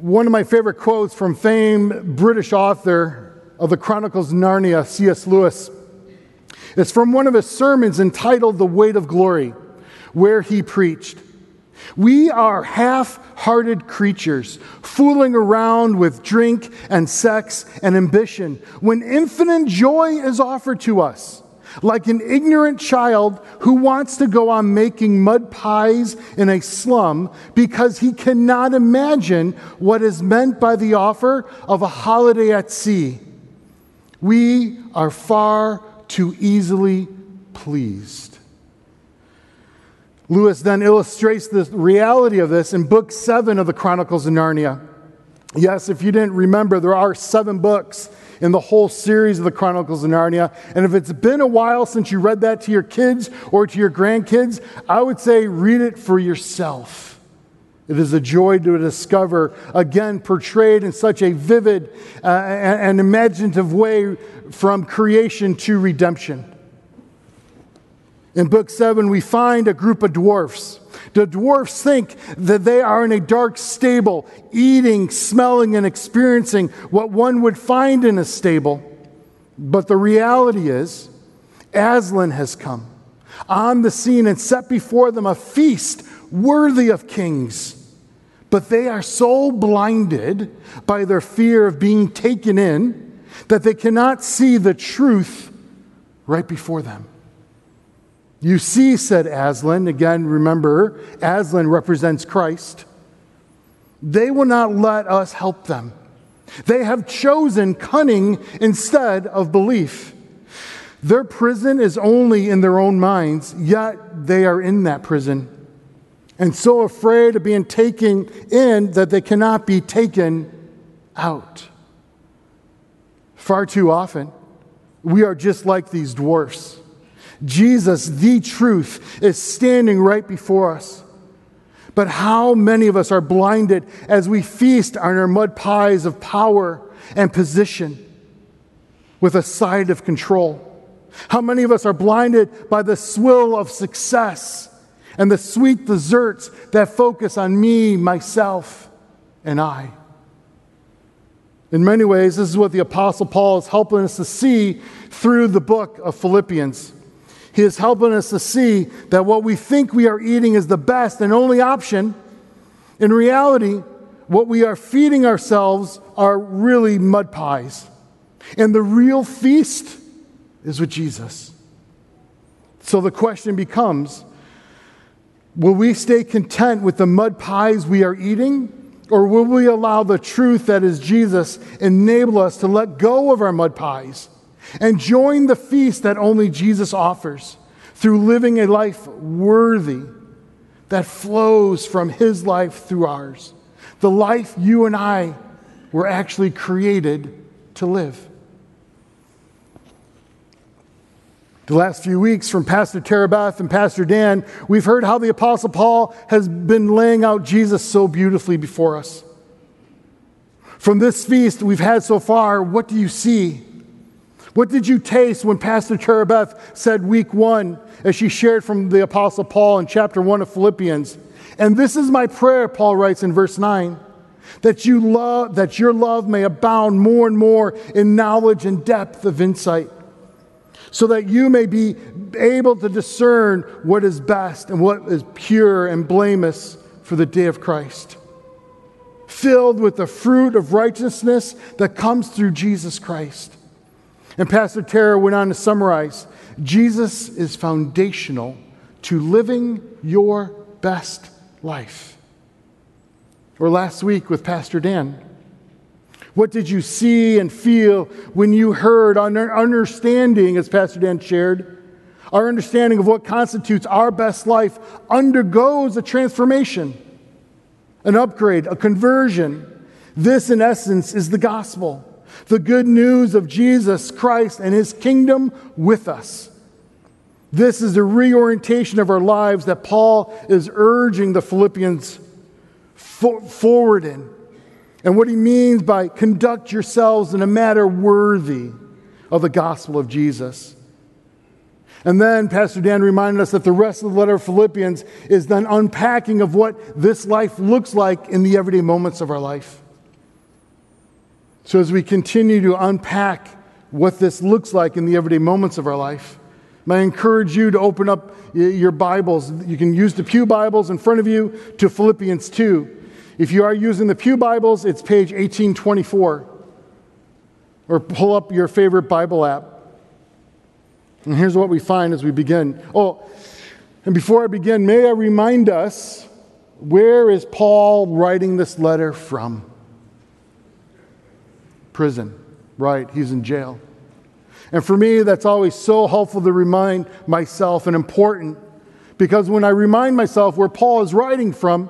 one of my favorite quotes from famed British author of the Chronicles of Narnia, C.S. Lewis. It's from one of his sermons entitled The Weight of Glory, where he preached We are half hearted creatures, fooling around with drink and sex and ambition when infinite joy is offered to us like an ignorant child who wants to go on making mud pies in a slum because he cannot imagine what is meant by the offer of a holiday at sea. We are far too easily pleased. Lewis then illustrates the reality of this in book seven of the Chronicles of Narnia. Yes, if you didn't remember, there are seven books in the whole series of the Chronicles of Narnia. And if it's been a while since you read that to your kids or to your grandkids, I would say read it for yourself. It is a joy to discover, again, portrayed in such a vivid uh, and imaginative way from creation to redemption. In book seven, we find a group of dwarfs the dwarfs think that they are in a dark stable, eating, smelling, and experiencing what one would find in a stable. But the reality is, Aslan has come on the scene and set before them a feast worthy of kings. But they are so blinded by their fear of being taken in that they cannot see the truth right before them. You see, said Aslan, again, remember, Aslan represents Christ. They will not let us help them. They have chosen cunning instead of belief. Their prison is only in their own minds, yet they are in that prison. And so afraid of being taken in that they cannot be taken out. Far too often, we are just like these dwarfs. Jesus, the truth, is standing right before us. But how many of us are blinded as we feast on our mud pies of power and position with a side of control? How many of us are blinded by the swill of success and the sweet desserts that focus on me, myself, and I? In many ways, this is what the Apostle Paul is helping us to see through the book of Philippians. He is helping us to see that what we think we are eating is the best and only option. In reality, what we are feeding ourselves are really mud pies. And the real feast is with Jesus. So the question becomes will we stay content with the mud pies we are eating? Or will we allow the truth that is Jesus enable us to let go of our mud pies and join the feast that only Jesus offers through living a life worthy that flows from his life through ours. The life you and I were actually created to live. The last few weeks from Pastor Tara Beth and Pastor Dan, we've heard how the Apostle Paul has been laying out Jesus so beautifully before us. From this feast we've had so far, what do you see? What did you taste when Pastor Tara Beth said week one, as she shared from the Apostle Paul in chapter one of Philippians? And this is my prayer, Paul writes in verse 9, that you love, that your love may abound more and more in knowledge and depth of insight, so that you may be able to discern what is best and what is pure and blameless for the day of Christ. Filled with the fruit of righteousness that comes through Jesus Christ and Pastor Tara went on to summarize Jesus is foundational to living your best life. Or last week with Pastor Dan. What did you see and feel when you heard our understanding, as Pastor Dan shared? Our understanding of what constitutes our best life undergoes a transformation, an upgrade, a conversion. This, in essence, is the gospel the good news of Jesus Christ and his kingdom with us. This is the reorientation of our lives that Paul is urging the Philippians forward in. And what he means by conduct yourselves in a manner worthy of the gospel of Jesus. And then Pastor Dan reminded us that the rest of the letter of Philippians is then unpacking of what this life looks like in the everyday moments of our life. So, as we continue to unpack what this looks like in the everyday moments of our life, I encourage you to open up your Bibles. You can use the Pew Bibles in front of you to Philippians 2. If you are using the Pew Bibles, it's page 1824. Or pull up your favorite Bible app. And here's what we find as we begin. Oh, and before I begin, may I remind us where is Paul writing this letter from? Prison, right? He's in jail. And for me, that's always so helpful to remind myself and important because when I remind myself where Paul is writing from,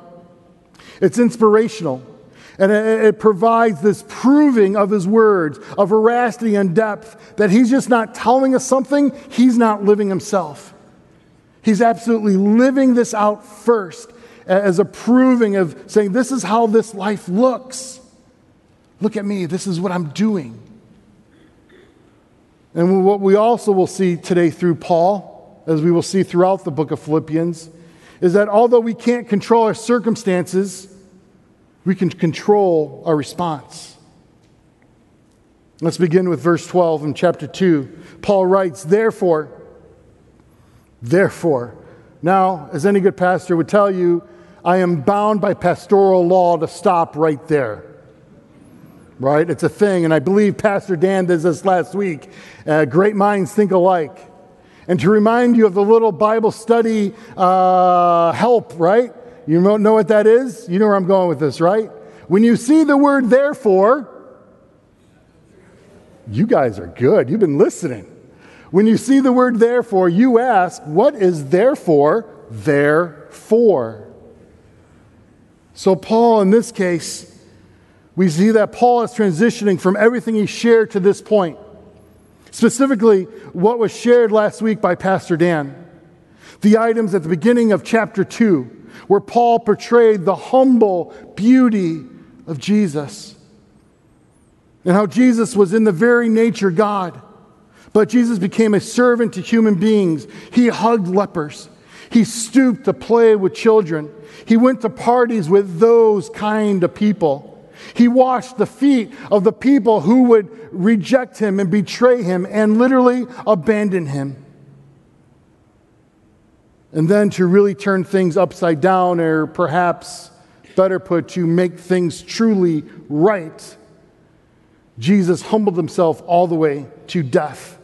it's inspirational. And it, provides this proving of his words, of veracity and depth, that he's just not telling us something, he's not living himself. He's absolutely living this out first as a proving of saying, This is how this life looks. Look at me, this is what I'm doing. And what we also will see today through Paul, as we will see throughout the book of Philippians, is that although we can't control our circumstances, we can control our response. Let's begin with verse 12 in chapter 2. Paul writes, Therefore, therefore, now, as any good pastor would tell you, I am bound by pastoral law to stop right there. Right? It's a thing. And I believe Pastor Dan did this last week. Uh, great minds think alike. And to remind you of the little Bible study uh, help, right? You know what that is? You know where I'm going with this, right? When you see the word therefore, you guys are good. You've been listening. When you see the word therefore, you ask, what is therefore there for? So, Paul, in this case, we see that Paul is transitioning from everything he shared to this point. Specifically, what was shared last week by Pastor Dan. The items at the beginning of chapter 2 where Paul portrayed the humble beauty of Jesus and how Jesus was in the very nature God. But Jesus became a servant to human beings. He hugged lepers. He stooped to play with children. He went to parties with those kind of people. He washed the feet of the people who would reject him and betray him and literally abandon him. And then to really turn things upside down, or perhaps better put, to make things truly right, Jesus humbled himself all the way to death,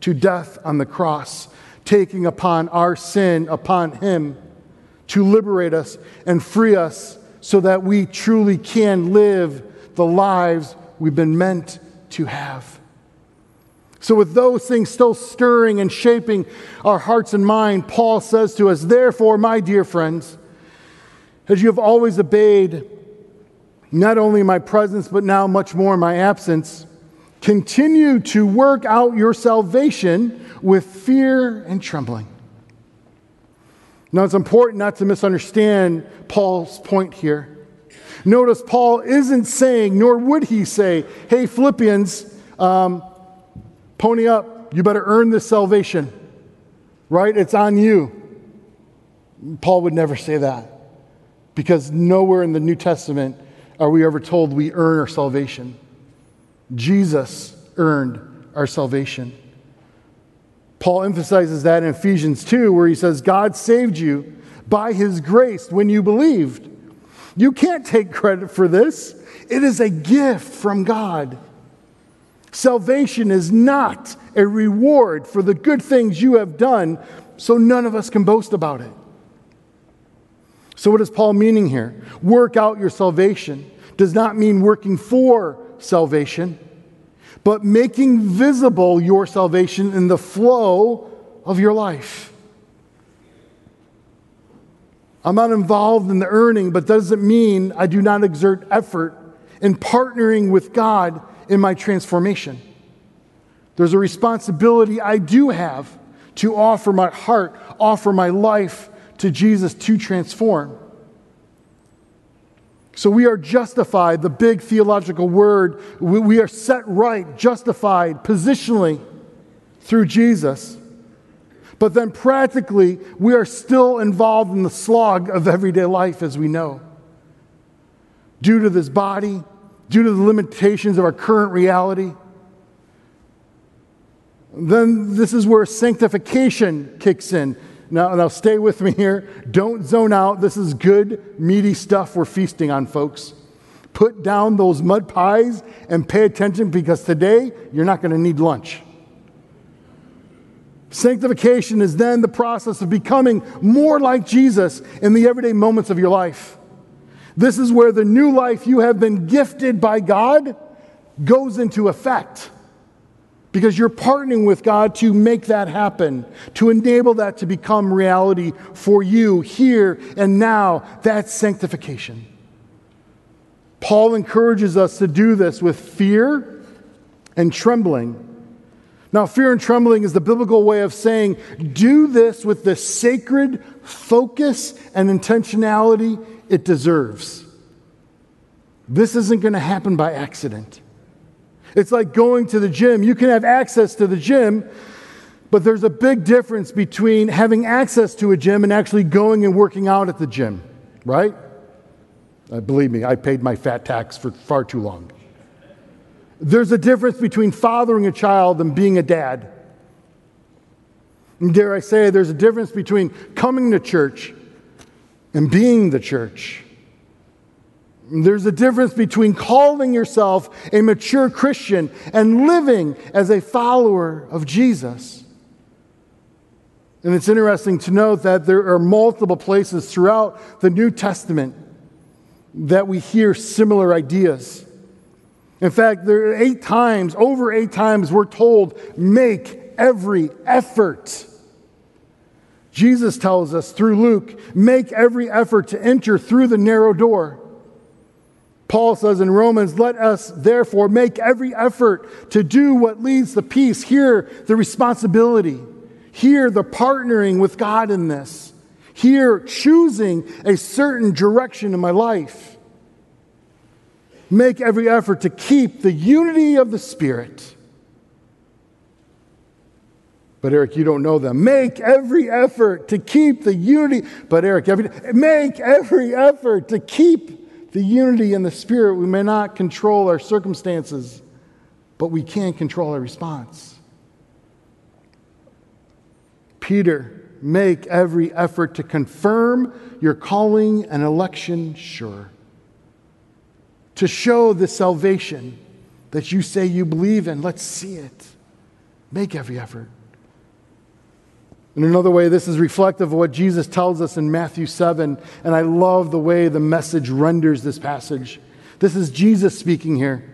to death on the cross, taking upon our sin upon him to liberate us and free us so that we truly can live the lives we've been meant to have. So, with those things still stirring and shaping our hearts and mind, Paul says to us, Therefore, my dear friends, as you have always obeyed not only my presence, but now much more my absence, continue to work out your salvation with fear and trembling. Now, it's important not to misunderstand Paul's point here. Notice Paul isn't saying, nor would he say, Hey, Philippians, um, Pony up. You better earn this salvation, right? It's on you. Paul would never say that because nowhere in the New Testament are we ever told we earn our salvation. Jesus earned our salvation. Paul emphasizes that in Ephesians 2, where he says, God saved you by his grace when you believed. You can't take credit for this, it is a gift from God. Salvation is not a reward for the good things you have done, so none of us can boast about it. So, what is Paul meaning here? Work out your salvation does not mean working for salvation, but making visible your salvation in the flow of your life. I'm not involved in the earning, but doesn't mean I do not exert effort in partnering with God in my transformation. There's a responsibility I do have to offer my heart, offer my life to Jesus to transform. So we are justified, the big theological word. We are set right, justified positionally through Jesus. But then practically, we are still involved in the slog of everyday life, as we know. Due to this body, due to the limitations of our current reality, then this is where sanctification kicks in. Now, now stay with me here. Don't zone out. This is good, meaty stuff we're feasting on, folks. Put down those mud pies and pay attention because today you're not going to need lunch. Sanctification is then the process of becoming more like Jesus in the everyday moments of your life. This is where the new life you have been gifted by God goes into effect because you're partnering with God to make that happen, to enable that to become reality for you here and now. That's sanctification. Paul encourages us to do this with fear and trembling now, fear and trembling is the biblical way of saying, do this with the sacred focus and intentionality it deserves. This isn't going to happen by accident. It's like going to the gym. You can have access to the gym, but there's a big difference between having access to a gym and actually going and working out at the gym, right? Uh, believe me, I paid my fat tax for far too long. There's a difference between fathering a child and being a dad. And dare I say, there's a difference between coming to church and being the church. There's a difference between calling yourself a mature Christian and living as a follower of Jesus. And it's interesting to note that there are multiple places throughout the New Testament that we hear similar ideas. In fact, there are eight times, over eight times, we're told, make every effort. Jesus tells us through Luke, make every effort to enter through the narrow door. Paul says in Romans, let us therefore make every effort to do what leads to peace. Here, the responsibility. Here, the partnering with God in this. Here, choosing a certain direction in my life make every effort to keep the unity of the Spirit. But Eric, you don't know them. Make every effort to keep the unity. But Eric, every, make every effort to keep the unity in the Spirit. We may not control our circumstances, but we can control our response. Peter, make every effort to confirm your calling and election sure to show the salvation that you say you believe in. Let's see it. Make every effort. In another way, this is reflective of what Jesus tells us in Matthew 7, and I love the way the message renders this passage. This is Jesus speaking here.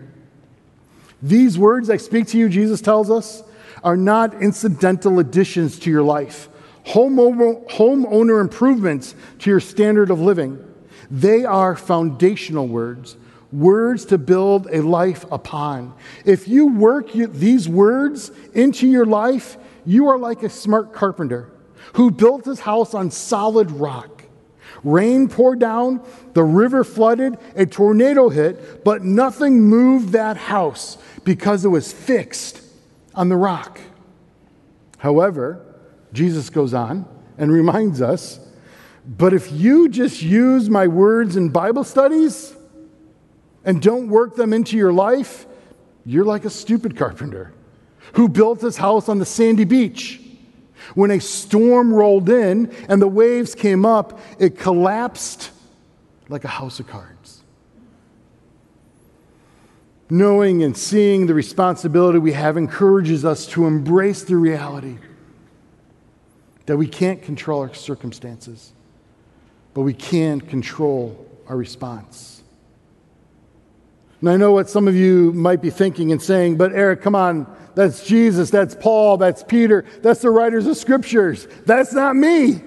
These words I speak to you, Jesus tells us, are not incidental additions to your life, homeowner improvements to your standard of living. They are foundational words words to build a life upon. If you work these words into your life, you are like a smart carpenter who built his house on solid rock. Rain poured down, the river flooded, a tornado hit, but nothing moved that house because it was fixed on the rock. However, Jesus goes on and reminds us, but if you just use my words in Bible studies, and don't work them into your life, you're like a stupid carpenter who built his house on the sandy beach. When a storm rolled in and the waves came up, it collapsed like a house of cards. Knowing and seeing the responsibility we have encourages us to embrace the reality that we can't control our circumstances, but we can control our response. And I know what some of you might be thinking and saying, but Eric, come on, that's Jesus, that's Paul, that's Peter, that's the writers of scriptures. That's not me.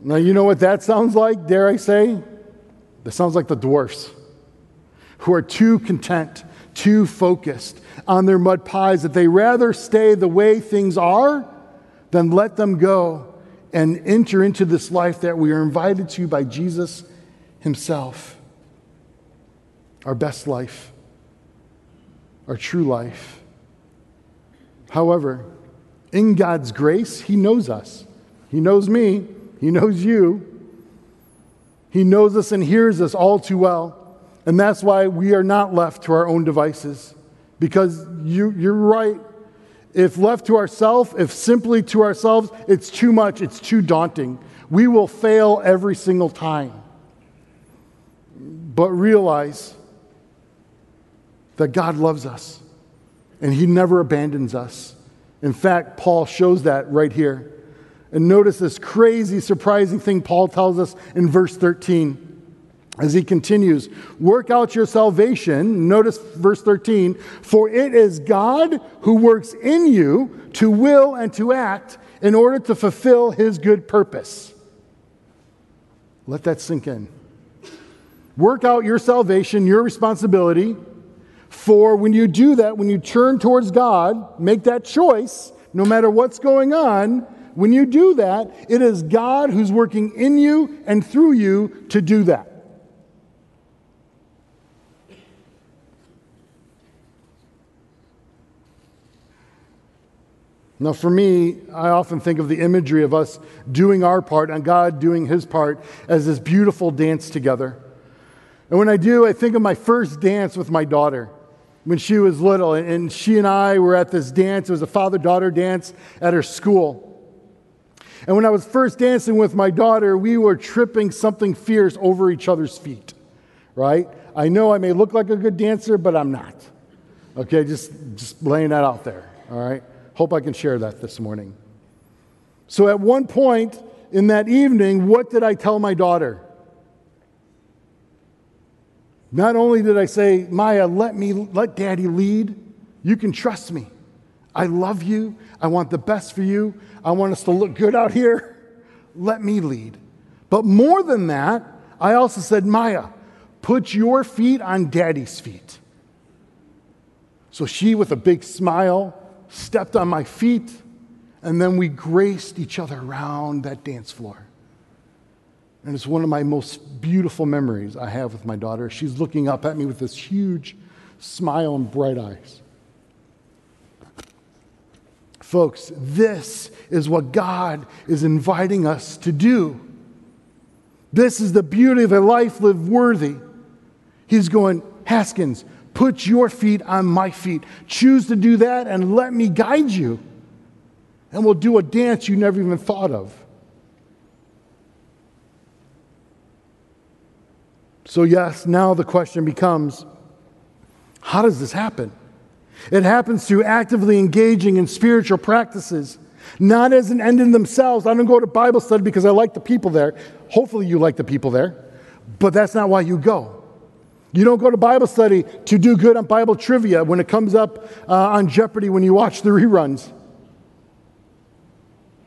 Now, you know what that sounds like, dare I say? That sounds like the dwarfs who are too content, too focused on their mud pies that they rather stay the way things are than let them go and enter into this life that we are invited to by Jesus Himself our best life, our true life. However, in God's grace, He knows us. He knows me. He knows you. He knows us and hears us all too well. And that's why we are not left to our own devices. Because you, you're right. If left to ourselves, if simply to ourselves, it's too much, it's too daunting. We will fail every single time. But realize that God loves us and He never abandons us. In fact, Paul shows that right here. And notice this crazy, surprising thing Paul tells us in verse 13 as he continues work out your salvation notice verse 13 for it is god who works in you to will and to act in order to fulfill his good purpose let that sink in work out your salvation your responsibility for when you do that when you turn towards god make that choice no matter what's going on when you do that it is god who's working in you and through you to do that Now, for me, I often think of the imagery of us doing our part and God doing his part as this beautiful dance together. And when I do, I think of my first dance with my daughter when she was little. And she and I were at this dance. It was a father daughter dance at her school. And when I was first dancing with my daughter, we were tripping something fierce over each other's feet, right? I know I may look like a good dancer, but I'm not. Okay, just, just laying that out there, all right? Hope I can share that this morning. So, at one point in that evening, what did I tell my daughter? Not only did I say, Maya, let me let daddy lead, you can trust me. I love you. I want the best for you. I want us to look good out here. Let me lead. But more than that, I also said, Maya, put your feet on daddy's feet. So she, with a big smile, stepped on my feet, and then we graced each other around that dance floor. And it's one of my most beautiful memories I have with my daughter. She's looking up at me with this huge smile and bright eyes. Folks, this is what God is inviting us to do. This is the beauty of a life lived worthy. He's going, Haskins, Put your feet on my feet. Choose to do that and let me guide you. And we'll do a dance you never even thought of. So, yes, now the question becomes how does this happen? It happens through actively engaging in spiritual practices, not as an end in themselves. I don't go to Bible study because I like the people there. Hopefully, you like the people there, but that's not why you go. You don't go to Bible study to do good on Bible trivia when it comes up uh, on Jeopardy when you watch the reruns.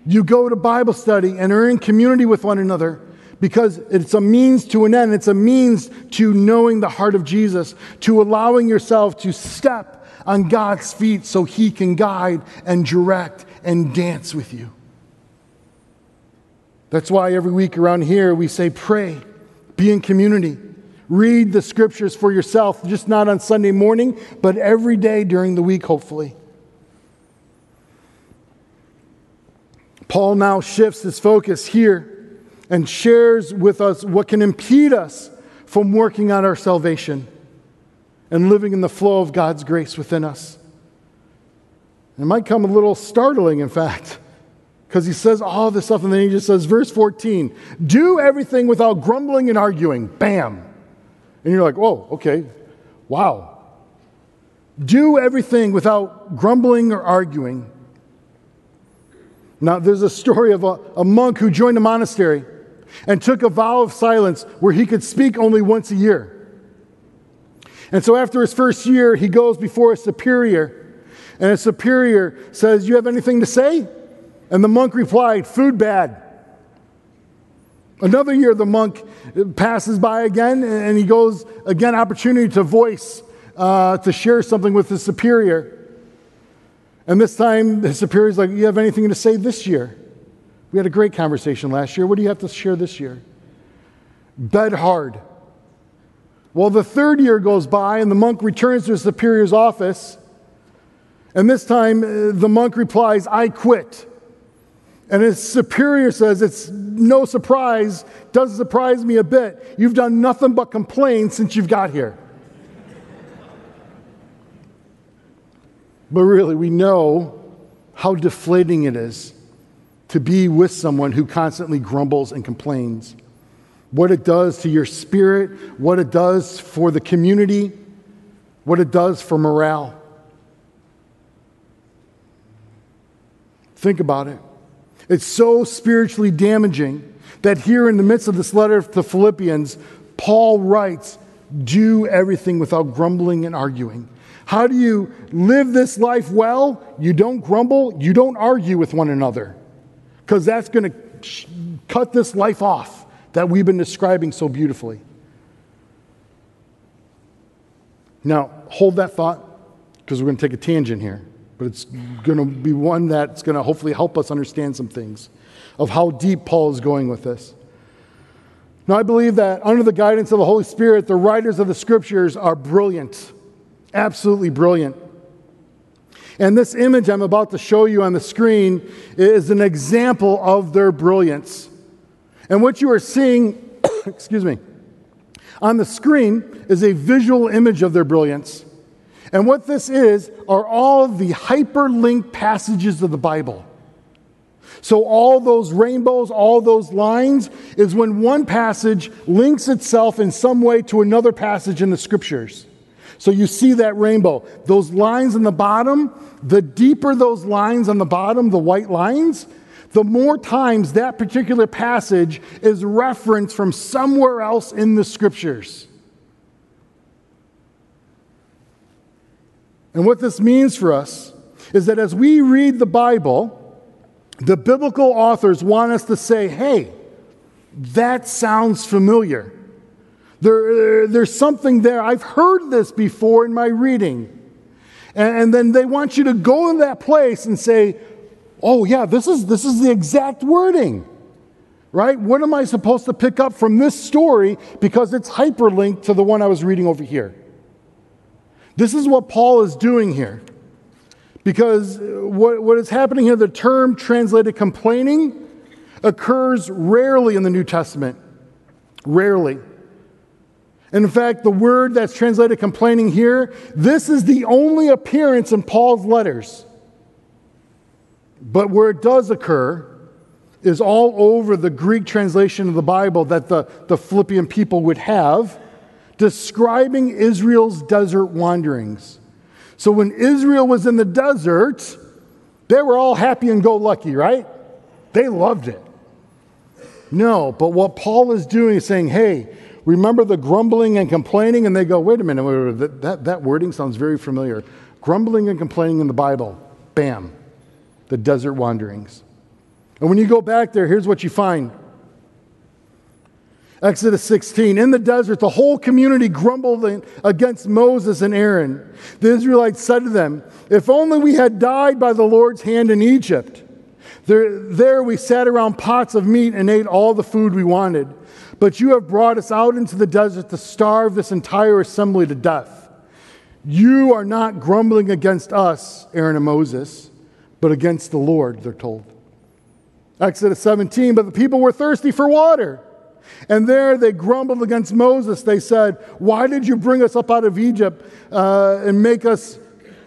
You go to Bible study and are in community with one another because it's a means to an end. It's a means to knowing the heart of Jesus, to allowing yourself to step on God's feet so He can guide and direct and dance with you. That's why every week around here we say, pray, be in community. Read the scriptures for yourself, just not on Sunday morning, but every day during the week, hopefully. Paul now shifts his focus here and shares with us what can impede us from working on our salvation and living in the flow of God's grace within us. It might come a little startling, in fact, because he says all this stuff and then he just says, verse 14, do everything without grumbling and arguing. Bam. And you're like, whoa, okay, wow. Do everything without grumbling or arguing. Now, there's a story of a, a monk who joined a monastery and took a vow of silence where he could speak only once a year. And so, after his first year, he goes before a superior, and a superior says, You have anything to say? And the monk replied, Food bad. Another year, the monk passes by again and he goes again, opportunity to voice, uh, to share something with his superior. And this time, the superior's like, You have anything to say this year? We had a great conversation last year. What do you have to share this year? Bed hard. Well, the third year goes by and the monk returns to his superior's office. And this time, uh, the monk replies, I quit. And his superior says, It's no surprise, doesn't surprise me a bit. You've done nothing but complain since you've got here. but really, we know how deflating it is to be with someone who constantly grumbles and complains. What it does to your spirit, what it does for the community, what it does for morale. Think about it. It's so spiritually damaging that here in the midst of this letter to Philippians, Paul writes, Do everything without grumbling and arguing. How do you live this life well? You don't grumble, you don't argue with one another, because that's going to cut this life off that we've been describing so beautifully. Now, hold that thought, because we're going to take a tangent here but it's going to be one that's going to hopefully help us understand some things of how deep Paul is going with this. Now, I believe that under the guidance of the Holy Spirit, the writers of the scriptures are brilliant, absolutely brilliant. And this image I'm about to show you on the screen is an example of their brilliance. And what you are seeing, excuse me, on the screen is a visual image of their brilliance. And what this is are all the hyperlinked passages of the Bible. So, all those rainbows, all those lines, is when one passage links itself in some way to another passage in the scriptures. So, you see that rainbow. Those lines in the bottom, the deeper those lines on the bottom, the white lines, the more times that particular passage is referenced from somewhere else in the scriptures. And what this means for us is that as we read the Bible, the biblical authors want us to say, hey, that sounds familiar. There, there's something there. I've heard this before in my reading. And, and then they want you to go in that place and say, oh, yeah, this is, this is the exact wording. Right? What am I supposed to pick up from this story because it's hyperlinked to the one I was reading over here? This is what Paul is doing here. Because what, what is happening here, the term translated complaining occurs rarely in the New Testament. Rarely. In fact, the word that's translated complaining here, this is the only appearance in Paul's letters. But where it does occur is all over the Greek translation of the Bible that the, the Philippian people would have describing Israel's desert wanderings. So when Israel was in the desert, they were all happy and go lucky, right? They loved it. No, but what Paul is doing is saying, hey, remember the grumbling and complaining? And they go, wait a minute, wait, wait, that, that, that wording sounds very familiar. Grumbling and complaining in the Bible, bam, the desert wanderings. And when you go back there, here's what you find Exodus 16. In the desert, the whole community grumbled against Moses and Aaron. The Israelites said to them, If only we had died by the Lord's hand in Egypt. There, there we sat around pots of meat and ate all the food we wanted. But you have brought us out into the desert to starve this entire assembly to death. You are not grumbling against us, Aaron and Moses, but against the Lord, they're told. Exodus 17. But the people were thirsty for water. And there they grumbled against Moses. They said, Why did you bring us up out of Egypt uh, and make us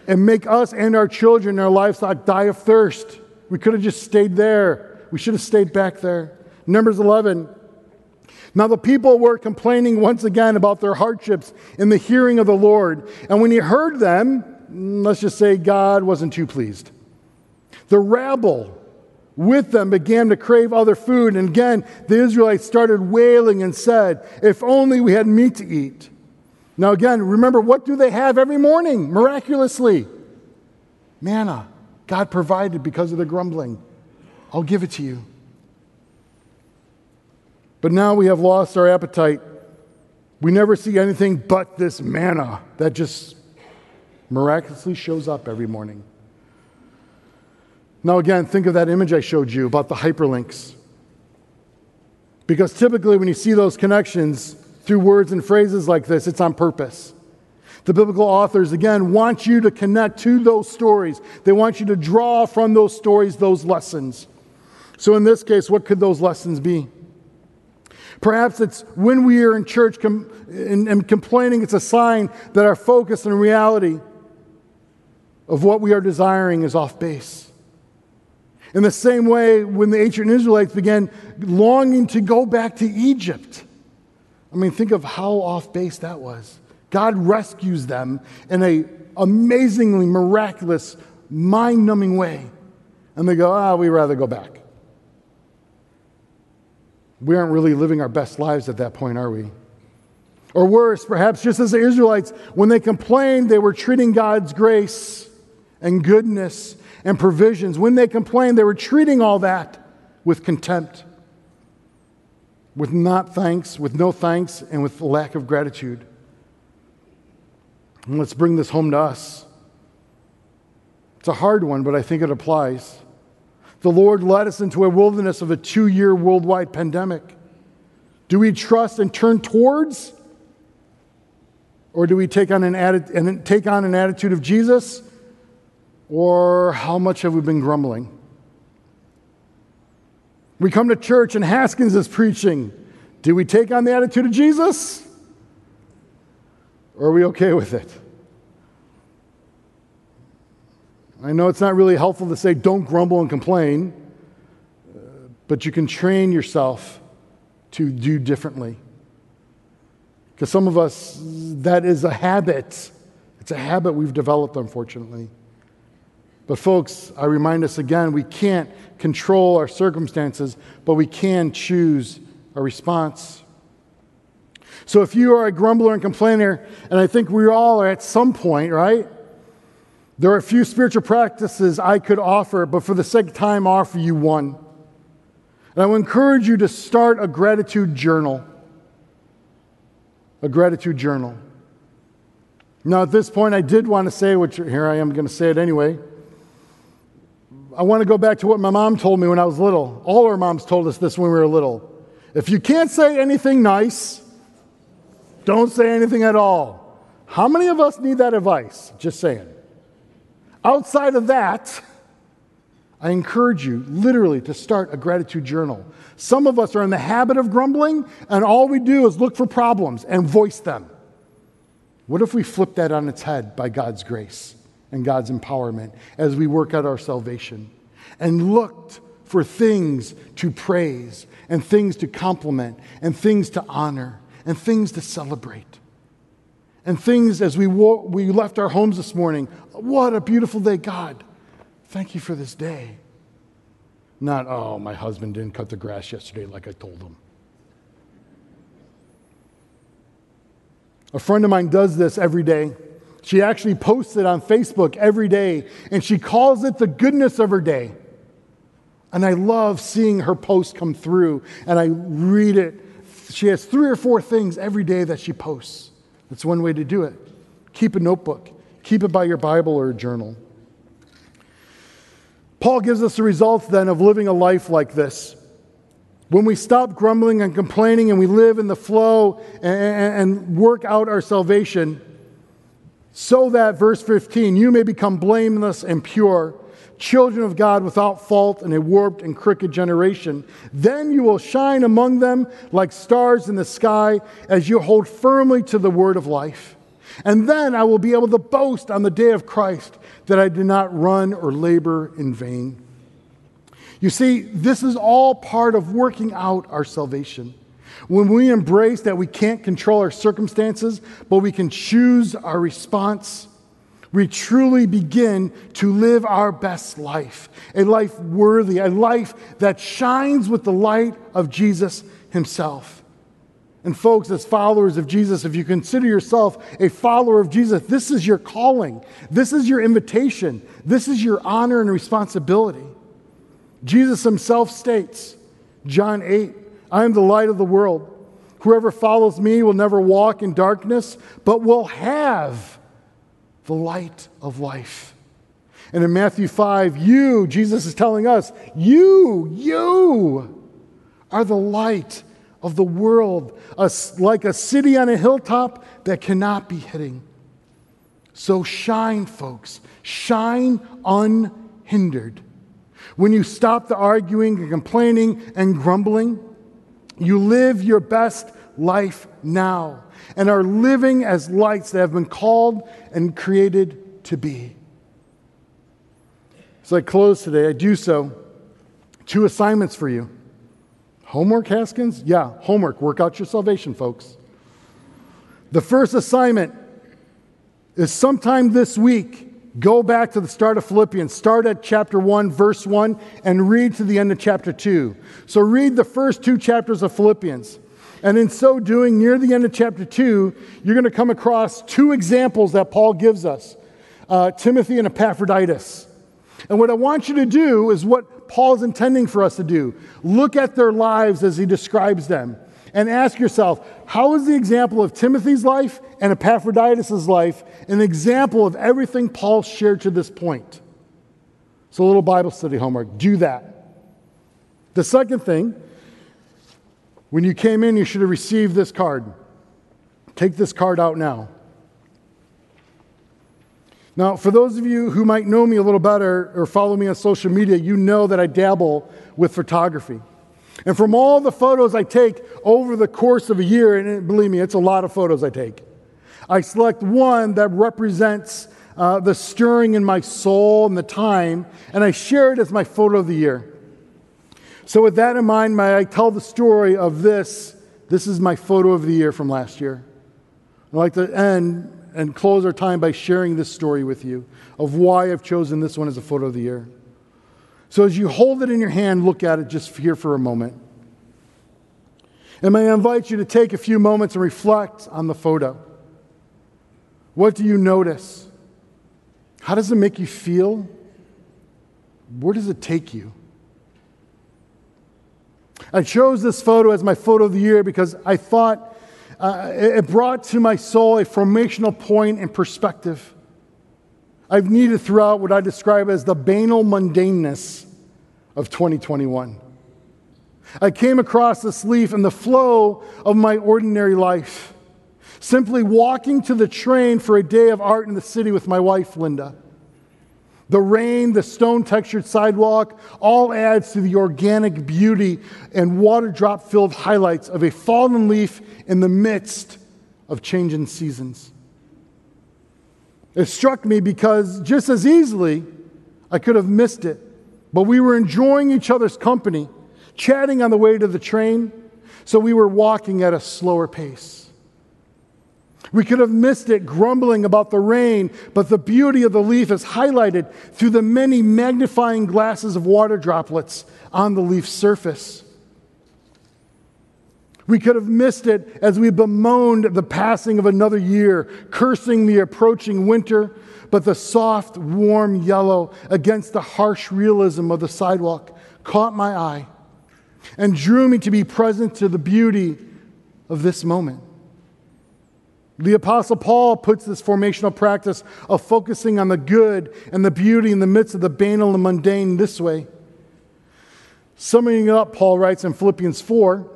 and make us and our children and our livestock die of thirst? We could have just stayed there. We should have stayed back there. Numbers 11. Now the people were complaining once again about their hardships in the hearing of the Lord. And when he heard them, let's just say God wasn't too pleased. The rabble with them began to crave other food. And again, the Israelites started wailing and said, If only we had meat to eat. Now, again, remember, what do they have every morning? Miraculously, manna. God provided because of the grumbling. I'll give it to you. But now we have lost our appetite. We never see anything but this manna that just miraculously shows up every morning. Now, again, think of that image I showed you about the hyperlinks. Because typically, when you see those connections through words and phrases like this, it's on purpose. The biblical authors, again, want you to connect to those stories. They want you to draw from those stories those lessons. So, in this case, what could those lessons be? Perhaps it's when we are in church com- and, and complaining, it's a sign that our focus and reality of what we are desiring is off base. In the same way, when the ancient Israelites began longing to go back to Egypt, I mean, think of how off base that was. God rescues them in a amazingly miraculous, mind numbing way. And they go, ah, we'd rather go back. We aren't really living our best lives at that point, are we? Or worse, perhaps just as the Israelites, when they complained, they were treating God's grace and goodness and provisions. When they complained, they were treating all that with contempt, with not thanks, with no thanks, and with lack of gratitude. And let's bring this home to us. It's a hard one, but I think it applies. The Lord led us into a wilderness of a two year worldwide pandemic. Do we trust and turn towards? Or do we take on an, atti- and take on an attitude of Jesus? Or how much have we been grumbling? We come to church and Haskins is preaching. Do we take on the attitude of Jesus? Or are we okay with it? I know it's not really helpful to say don't grumble and complain, uh, but you can train yourself to do differently. Because some of us, that is a habit. It's a habit we've developed, unfortunately. But, folks, I remind us again we can't control our circumstances, but we can choose a response. So, if you are a grumbler and complainer, and I think we all are at some point, right? There are a few spiritual practices I could offer, but for the sake of time, I offer you one. And I will encourage you to start a gratitude journal. A gratitude journal. Now, at this point, I did want to say, which here I am going to say it anyway. I want to go back to what my mom told me when I was little. All our moms told us this when we were little. If you can't say anything nice, don't say anything at all. How many of us need that advice? Just saying. Outside of that, I encourage you literally to start a gratitude journal. Some of us are in the habit of grumbling, and all we do is look for problems and voice them. What if we flip that on its head by God's grace? and God's empowerment as we work out our salvation and looked for things to praise and things to compliment and things to honor and things to celebrate. And things as we, wo- we left our homes this morning, what a beautiful day, God. Thank you for this day. Not, oh, my husband didn't cut the grass yesterday like I told him. A friend of mine does this every day. She actually posts it on Facebook every day, and she calls it the goodness of her day. And I love seeing her post come through, and I read it. She has three or four things every day that she posts. That's one way to do it. Keep a notebook, keep it by your Bible or a journal. Paul gives us the results then of living a life like this. When we stop grumbling and complaining and we live in the flow and, work out our salvation, so that, verse 15, you may become blameless and pure, children of God without fault in a warped and crooked generation. Then you will shine among them like stars in the sky as you hold firmly to the word of life. And then I will be able to boast on the day of Christ that I did not run or labor in vain. You see, this is all part of working out our salvation. When we embrace that we can't control our circumstances, but we can choose our response, we truly begin to live our best life, a life worthy, a life that shines with the light of Jesus himself. And, folks, as followers of Jesus, if you consider yourself a follower of Jesus, this is your calling. This is your invitation. This is your honor and responsibility. Jesus himself states, John 8, I am the light of the world. Whoever follows me will never walk in darkness, but will have the light of life. And in Matthew 5, you, Jesus is telling us, you, you are the light of the world, a, like a city on a hilltop that cannot be hidden. So shine, folks, shine unhindered. When you stop the arguing and complaining and grumbling, you live your best life now and are living as lights that have been called and created to be. As I close today, I do so. Two assignments for you. Homework, Haskins? Yeah, homework. Work out your salvation, folks. The first assignment is sometime this week, go back to the start of Philippians. Start at chapter 1, verse 1, and read to the end of chapter 2. So read the first two chapters of Philippians. And in so doing, near the end of chapter 2, you're going to come across two examples that Paul gives us uh, Timothy and Epaphroditus. And what I want you to do is what Paul's intending for us to do look at their lives as he describes them and ask yourself how is the example of Timothy's life and Epaphroditus' life an example of everything Paul shared to this point? So, a little Bible study homework. Do that. The second thing, when you came in, you should have received this card. Take this card out now. Now, for those of you who might know me a little better or follow me on social media, you know that I dabble with photography. And from all the photos I take over the course of a year, and believe me, it's a lot of photos I take, I select one that represents uh, the stirring in my soul and the time, and I share it as my photo of the year. So, with that in mind, may I tell the story of this? This is my photo of the year from last year. I'd like to end and close our time by sharing this story with you of why I've chosen this one as a photo of the year. So as you hold it in your hand, look at it just here for a moment. And may I invite you to take a few moments and reflect on the photo. What do you notice? How does it make you feel? Where does it take you? I chose this photo as my photo of the year because I thought uh, it brought to my soul a formational point and perspective. I've needed throughout what I describe as the banal mundaneness of 2021. I came across this leaf in the flow of my ordinary life, simply walking to the train for a day of art in the city with my wife, Linda. The rain, the stone textured sidewalk, all adds to the organic beauty and water drop filled highlights of a fallen leaf in the midst of changing seasons. It struck me because just as easily I could have missed it, but we were enjoying each other's company, chatting on the way to the train, so we were walking at a slower pace. We could have missed it grumbling about the rain, but the beauty of the leaf is highlighted through the many magnifying glasses of water droplets on the leaf's surface. We could have missed it as we bemoaned the passing of another year, cursing the approaching winter, but the soft, warm yellow against the harsh realism of the sidewalk caught my eye and drew me to be present to the beauty of this moment. The Apostle Paul puts this formational practice of focusing on the good and the beauty in the midst of the banal and mundane this way. Summing it up, Paul writes in Philippians 4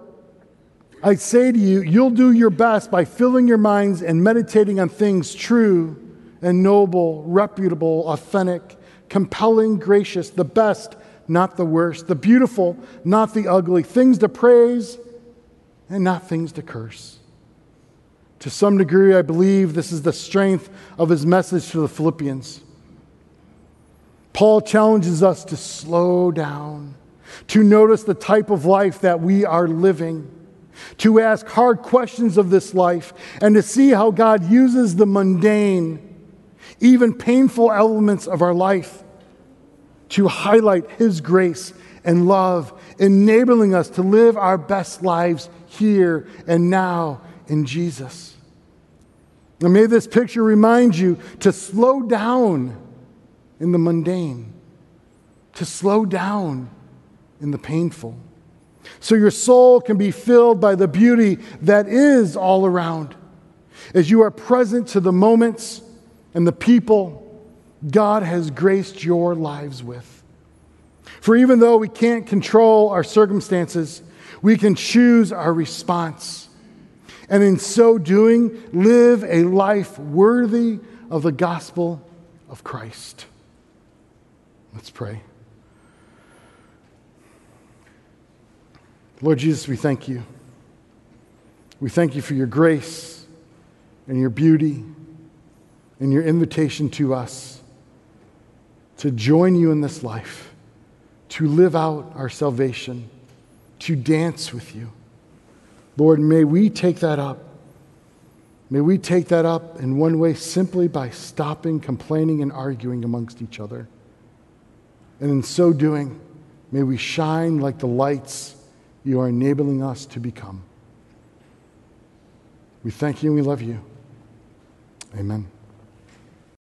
I say to you, you'll do your best by filling your minds and meditating on things true and noble, reputable, authentic, compelling, gracious, the best, not the worst, the beautiful, not the ugly, things to praise and not things to curse. To some degree, I believe this is the strength of his message to the Philippians. Paul challenges us to slow down, to notice the type of life that we are living, to ask hard questions of this life, and to see how God uses the mundane, even painful elements of our life to highlight his grace and love, enabling us to live our best lives here and now in Jesus. And may this picture remind you to slow down in the mundane, to slow down in the painful, so your soul can be filled by the beauty that is all around as you are present to the moments and the people God has graced your lives with. For even though we can't control our circumstances, we can choose our response and in so doing, live a life worthy of the gospel of Christ. Let's pray. Lord Jesus, we thank you. We thank you for your grace and your beauty and your invitation to us to join you in this life, to live out our salvation, to dance with you. Lord, may we take that up. May we take that up in one way simply by stopping complaining and arguing amongst each other. And in so doing, may we shine like the lights you are enabling us to become. We thank you and we love you. Amen.